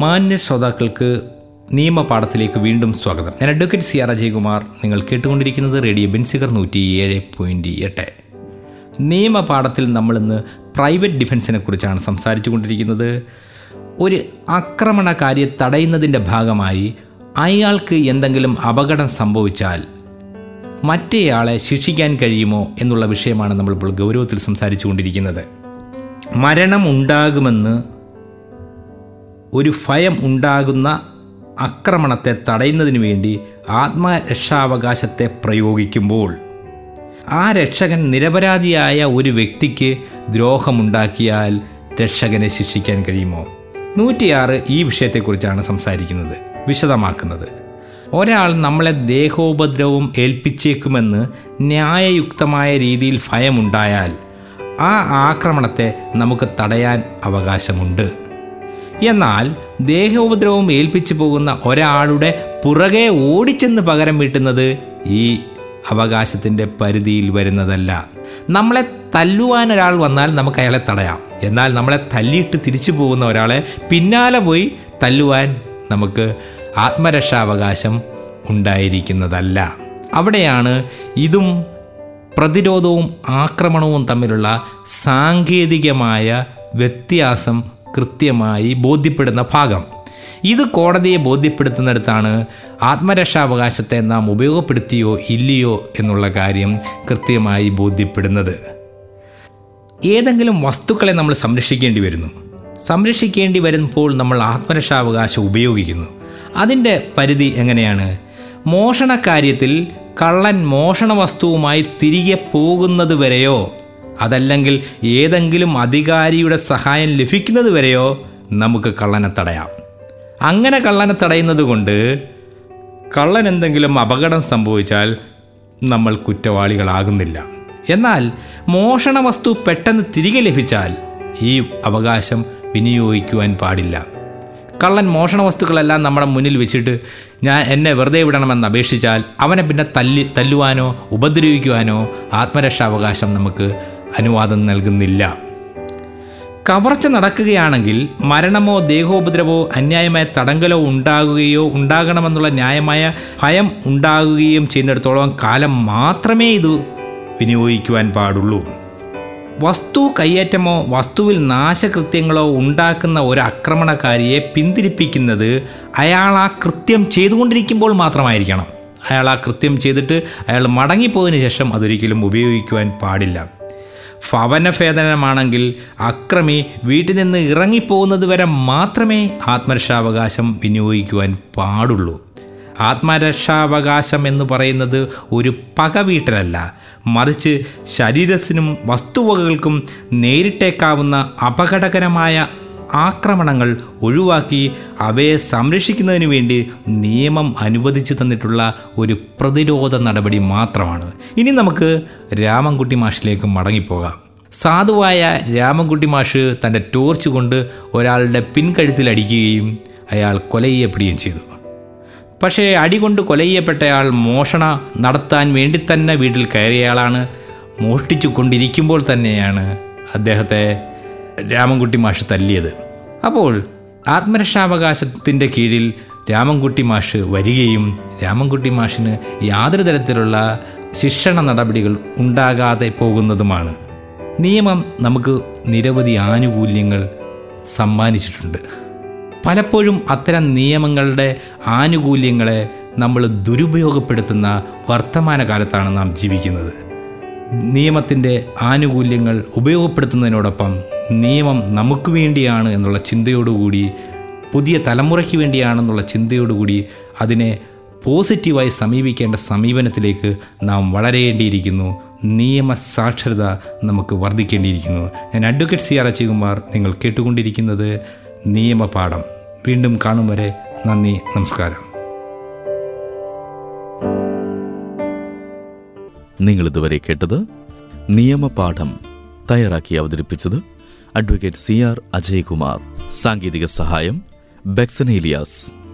മാന്യ ശ്രോതാക്കൾക്ക് നിയമപാഠത്തിലേക്ക് വീണ്ടും സ്വാഗതം. ഞാൻ അഡ്വക്കേറ്റ് സി ആർ അജയകുമാർ. നിങ്ങൾ കേട്ടുകൊണ്ടിരിക്കുന്നത് റേഡിയോ ബെൻസിഗർ നൂറ്റി ഏഴ് പോയിന്റ് എട്ട്. നിയമപാഠത്തിൽ നമ്മളിന്ന് പ്രൈവറ്റ് ഡിഫൻസിനെ കുറിച്ചാണ് സംസാരിച്ചു കൊണ്ടിരിക്കുന്നത് ഒരു ആക്രമണകാരിയെ തടയുന്നതിന്റെ ഭാഗമായി അയാൾക്ക് എന്തെങ്കിലും അപകടം സംഭവിച്ചാൽ മറ്റേയാളെ ശിക്ഷിക്കാൻ കഴിയുമോ എന്നുള്ള വിഷയമാണ് നമ്മളിപ്പോൾ ഗൗരവത്തിൽ സംസാരിച്ചു കൊണ്ടിരിക്കുന്നത് മരണം ഉണ്ടാകുമെന്ന് ഒരു ഭയം ഉണ്ടാകുന്ന ആക്രമണത്തെ തടയുന്നതിന് വേണ്ടി ആത്മരക്ഷാവകാശത്തെ പ്രയോഗിക്കുമ്പോൾ ആ രക്ഷകൻ നിരപരാധിയായ ഒരു വ്യക്തിക്ക് ദ്രോഹമുണ്ടാക്കിയാൽ രക്ഷകനെ ശിക്ഷിക്കാൻ കഴിയുമോ? നൂറ്റിയാറ് ഈ വിഷയത്തെക്കുറിച്ചാണ് സംസാരിക്കുന്നത് വിശദമാക്കുന്നത്. ഒരാൾ നമ്മളെ ദേഹോപദ്രവം ഏൽപ്പിച്ചേക്കുമെന്ന് ന്യായയുക്തമായ രീതിയിൽ ഭയമുണ്ടായാൽ ആ ആക്രമണത്തെ നമുക്ക് തടയാൻ അവകാശമുണ്ട്. എന്നാൽ ദേഹോപദ്രവം ഏൽപ്പിച്ചു പോകുന്ന ഒരാളുടെ പുറകെ ഓടിച്ചെന്ന് പകരം വീട്ടുന്നത് ഈ അവകാശത്തിന്റെ പരിധിയിൽ വരുന്നതല്ല. നമ്മളെ തല്ലുവാൻ ഒരാൾ വന്നാൽ നമുക്ക് അയാളെ തടയാം. എന്നാൽ നമ്മളെ തല്ലിയിട്ട് തിരിച്ചു പോകുന്ന ഒരാളെ പിന്നാലെ പോയി തല്ലുവാൻ നമുക്ക് ആത്മരക്ഷാവകാശം ഉണ്ടായിരിക്കുന്നതല്ല. അവിടെയാണ് ഇതും പ്രതിരോധവും ആക്രമണവും തമ്മിലുള്ള സാങ്കേതികമായ വ്യത്യാസം കൃത്യമായി ബോധ്യപ്പെടുന്ന ഭാഗം. ഇത് കോടതിയെ ബോധ്യപ്പെടുത്തുന്നിടത്താണ് ആത്മരക്ഷാവകാശത്തെ നാം ഉപയോഗപ്പെടുത്തിയോ ഇല്ലയോ എന്നുള്ള കാര്യം കൃത്യമായി ബോധ്യപ്പെടുന്നത്. ഏതെങ്കിലും വസ്തുക്കളെ നമ്മൾ സംരക്ഷിക്കേണ്ടി വരുന്നു. സംരക്ഷിക്കേണ്ടി വരുമ്പോൾ നമ്മൾ ആത്മരക്ഷാവകാശം ഉപയോഗിക്കുന്നു. അതിന്റെ പരിധി എങ്ങനെയാണ്? മോഷണക്കാര്യത്തിൽ കള്ളൻ മോഷണ വസ്തുവുമായി തിരികെ പോകുന്നത് വരെയോ? അതല്ലെങ്കിൽ ഏതെങ്കിലും അധികാരിയുടെ സഹായം ലഭിക്കുന്നതുവരെയോ നമുക്ക് കള്ളനെ തടയാം. അങ്ങനെ കള്ളനെ തടയുന്നത് കൊണ്ട് കള്ളൻ എന്തെങ്കിലും അപകടം സംഭവിച്ചാൽ നമ്മൾ കുറ്റവാളികളാകുന്നില്ല. എന്നാൽ മോഷണ വസ്തു പെട്ടെന്ന് തിരികെ ലഭിച്ചാൽ ഈ അവകാശം വിനിയോഗിക്കുവാൻ പാടില്ല. കള്ളൻ മോഷണ വസ്തുക്കളെല്ലാം നമ്മുടെ മുന്നിൽ വെച്ചിട്ട് ഞാൻ എന്നെ വെറുതെ വിടണമെന്ന് അപേക്ഷിച്ചാൽ അവനെ പിന്നെ തല്ലി തല്ലുവാനോ ഉപദ്രവിക്കുവാനോ ആത്മരക്ഷാവകാശം നമുക്ക് അനുവാദം നൽകുന്നില്ല. കവർച്ച നടക്കുകയാണെങ്കിൽ മരണമോ ദേഹോപദ്രവോ അന്യായമായ തടങ്കലോ ഉണ്ടാകുകയോ ഉണ്ടാകണമെന്നുള്ള ന്യായമായ ഭയം ഉണ്ടാകുകയും ചെയ്യുന്നിടത്തോളം കാലം മാത്രമേ ഇത് വിനിയോഗിക്കുവാൻ പാടുള്ളൂ. വസ്തു കയ്യേറ്റമോ വസ്തുവിൽ നാശകൃത്യങ്ങളോ ഉണ്ടാക്കുന്ന ഒരു ആക്രമണകാരിയെ പിന്തിരിപ്പിക്കുന്നത് അയാൾ ആ കൃത്യം ചെയ്തുകൊണ്ടിരിക്കുമ്പോൾ മാത്രമായിരിക്കണം. അയാൾ ആ കൃത്യം ചെയ്തിട്ട് അയാൾ മടങ്ങിപ്പോയതിനു ശേഷം അതൊരിക്കലും ഉപയോഗിക്കുവാൻ പാടില്ല. ഭവനഭേദനമാണെങ്കിൽ അക്രമി വീട്ടിൽ നിന്ന് ഇറങ്ങിപ്പോകുന്നത് വരെ മാത്രമേ ആത്മരക്ഷാവകാശം വിനിയോഗിക്കുവാൻ പാടുള്ളൂ. ആത്മരക്ഷാവകാശം എന്ന് പറയുന്നത് ഒരു പകവീട്ടലല്ല. മറിച്ച് ശരീരത്തിനും വസ്തുവകകൾക്കും നേരിട്ടേക്കാവുന്ന അപകടകരമായ ആക്രമണങ്ങൾ ഒഴിവാക്കി അവയെ സംരക്ഷിക്കുന്നതിന് വേണ്ടി നിയമം അനുവദിച്ചു തന്നിട്ടുള്ള ഒരു പ്രതിരോധ നടപടി മാത്രമാണ്. ഇനി നമുക്ക് രാമൻകുട്ടി മാഷിലേക്ക് മടങ്ങിപ്പോകാം. സാധുവായ രാമൻകുട്ടി മാഷ് തന്റെ ടോർച്ച് കൊണ്ട് ഒരാളുടെ പിൻകഴുത്തിൽ അടിക്കുകയും അയാൾ കൊല ചെയ്യപ്പെടുകയും ചെയ്തു. പക്ഷേ അടികൊണ്ട് കൊല ചെയ്യപ്പെട്ടയാൾ മോഷണ നടത്താൻ വേണ്ടി തന്നെ വീട്ടിൽ കയറിയയാളാണ് മോഷ്ടിച്ചു കൊണ്ടിരിക്കുമ്പോൾ തന്നെയാണ് അദ്ദേഹത്തെ രാമൻകുട്ടി മാഷ് തല്ലിയത്. അപ്പോൾ ആത്മരക്ഷാവകാശത്തിന്റെ കീഴിൽ രാമൻകുട്ടി മാഷ് വരികയും രാമൻകുട്ടി മാഷിന് യാതൊരു തരത്തിലുള്ള ശിക്ഷണ നടപടികൾ ഉണ്ടാകാതെ പോകുന്നതുമാണ്. നിയമം നമുക്ക് നിരവധി ആനുകൂല്യങ്ങൾ സമ്മാനിച്ചിട്ടുണ്ട്. പലപ്പോഴും അത്തരം നിയമങ്ങളുടെ ആനുകൂല്യങ്ങളെ നമ്മൾ ദുരുപയോഗപ്പെടുത്തുന്ന വർത്തമാനകാലത്താണ് നാം ജീവിക്കുന്നത്. നിയമത്തിന്റെ ആനുകൂല്യങ്ങൾ ഉപയോഗപ്പെടുത്തുന്നതിനോടൊപ്പം നിയമം നമുക്ക് വേണ്ടിയാണ് എന്നുള്ള ചിന്തയോടുകൂടി പുതിയ തലമുറയ്ക്ക് വേണ്ടിയാണെന്നുള്ള ചിന്തയോടുകൂടി അതിനെ പോസിറ്റീവായി സമീപിക്കേണ്ട സമീപനത്തിലേക്ക് നാം വളരേണ്ടിയിരിക്കുന്നു. നിയമ സാക്ഷരത നമുക്ക് വർദ്ധിക്കേണ്ടിയിരിക്കുന്നു. ഞാൻ അഡ്വക്കേറ്റ് സി ആർ അജയകുമാർ നിങ്ങൾ കേട്ടുകൊണ്ടിരിക്കുന്നത് നിയമപാഠം. വീണ്ടും കാണും വരെ. നന്ദി നമസ്കാരം. നിങ്ങൾ ഇതുവരെ കേട്ടത് നിയമപാഠം തയ്യാറാക്കി അവതരിപ്പിച്ചത് അഡ്വക്കേറ്റ് സി ആർ അജയ്കുമാർ. സാങ്കേതിക സഹായം ബെക്സൻ ഏലിയാസ്.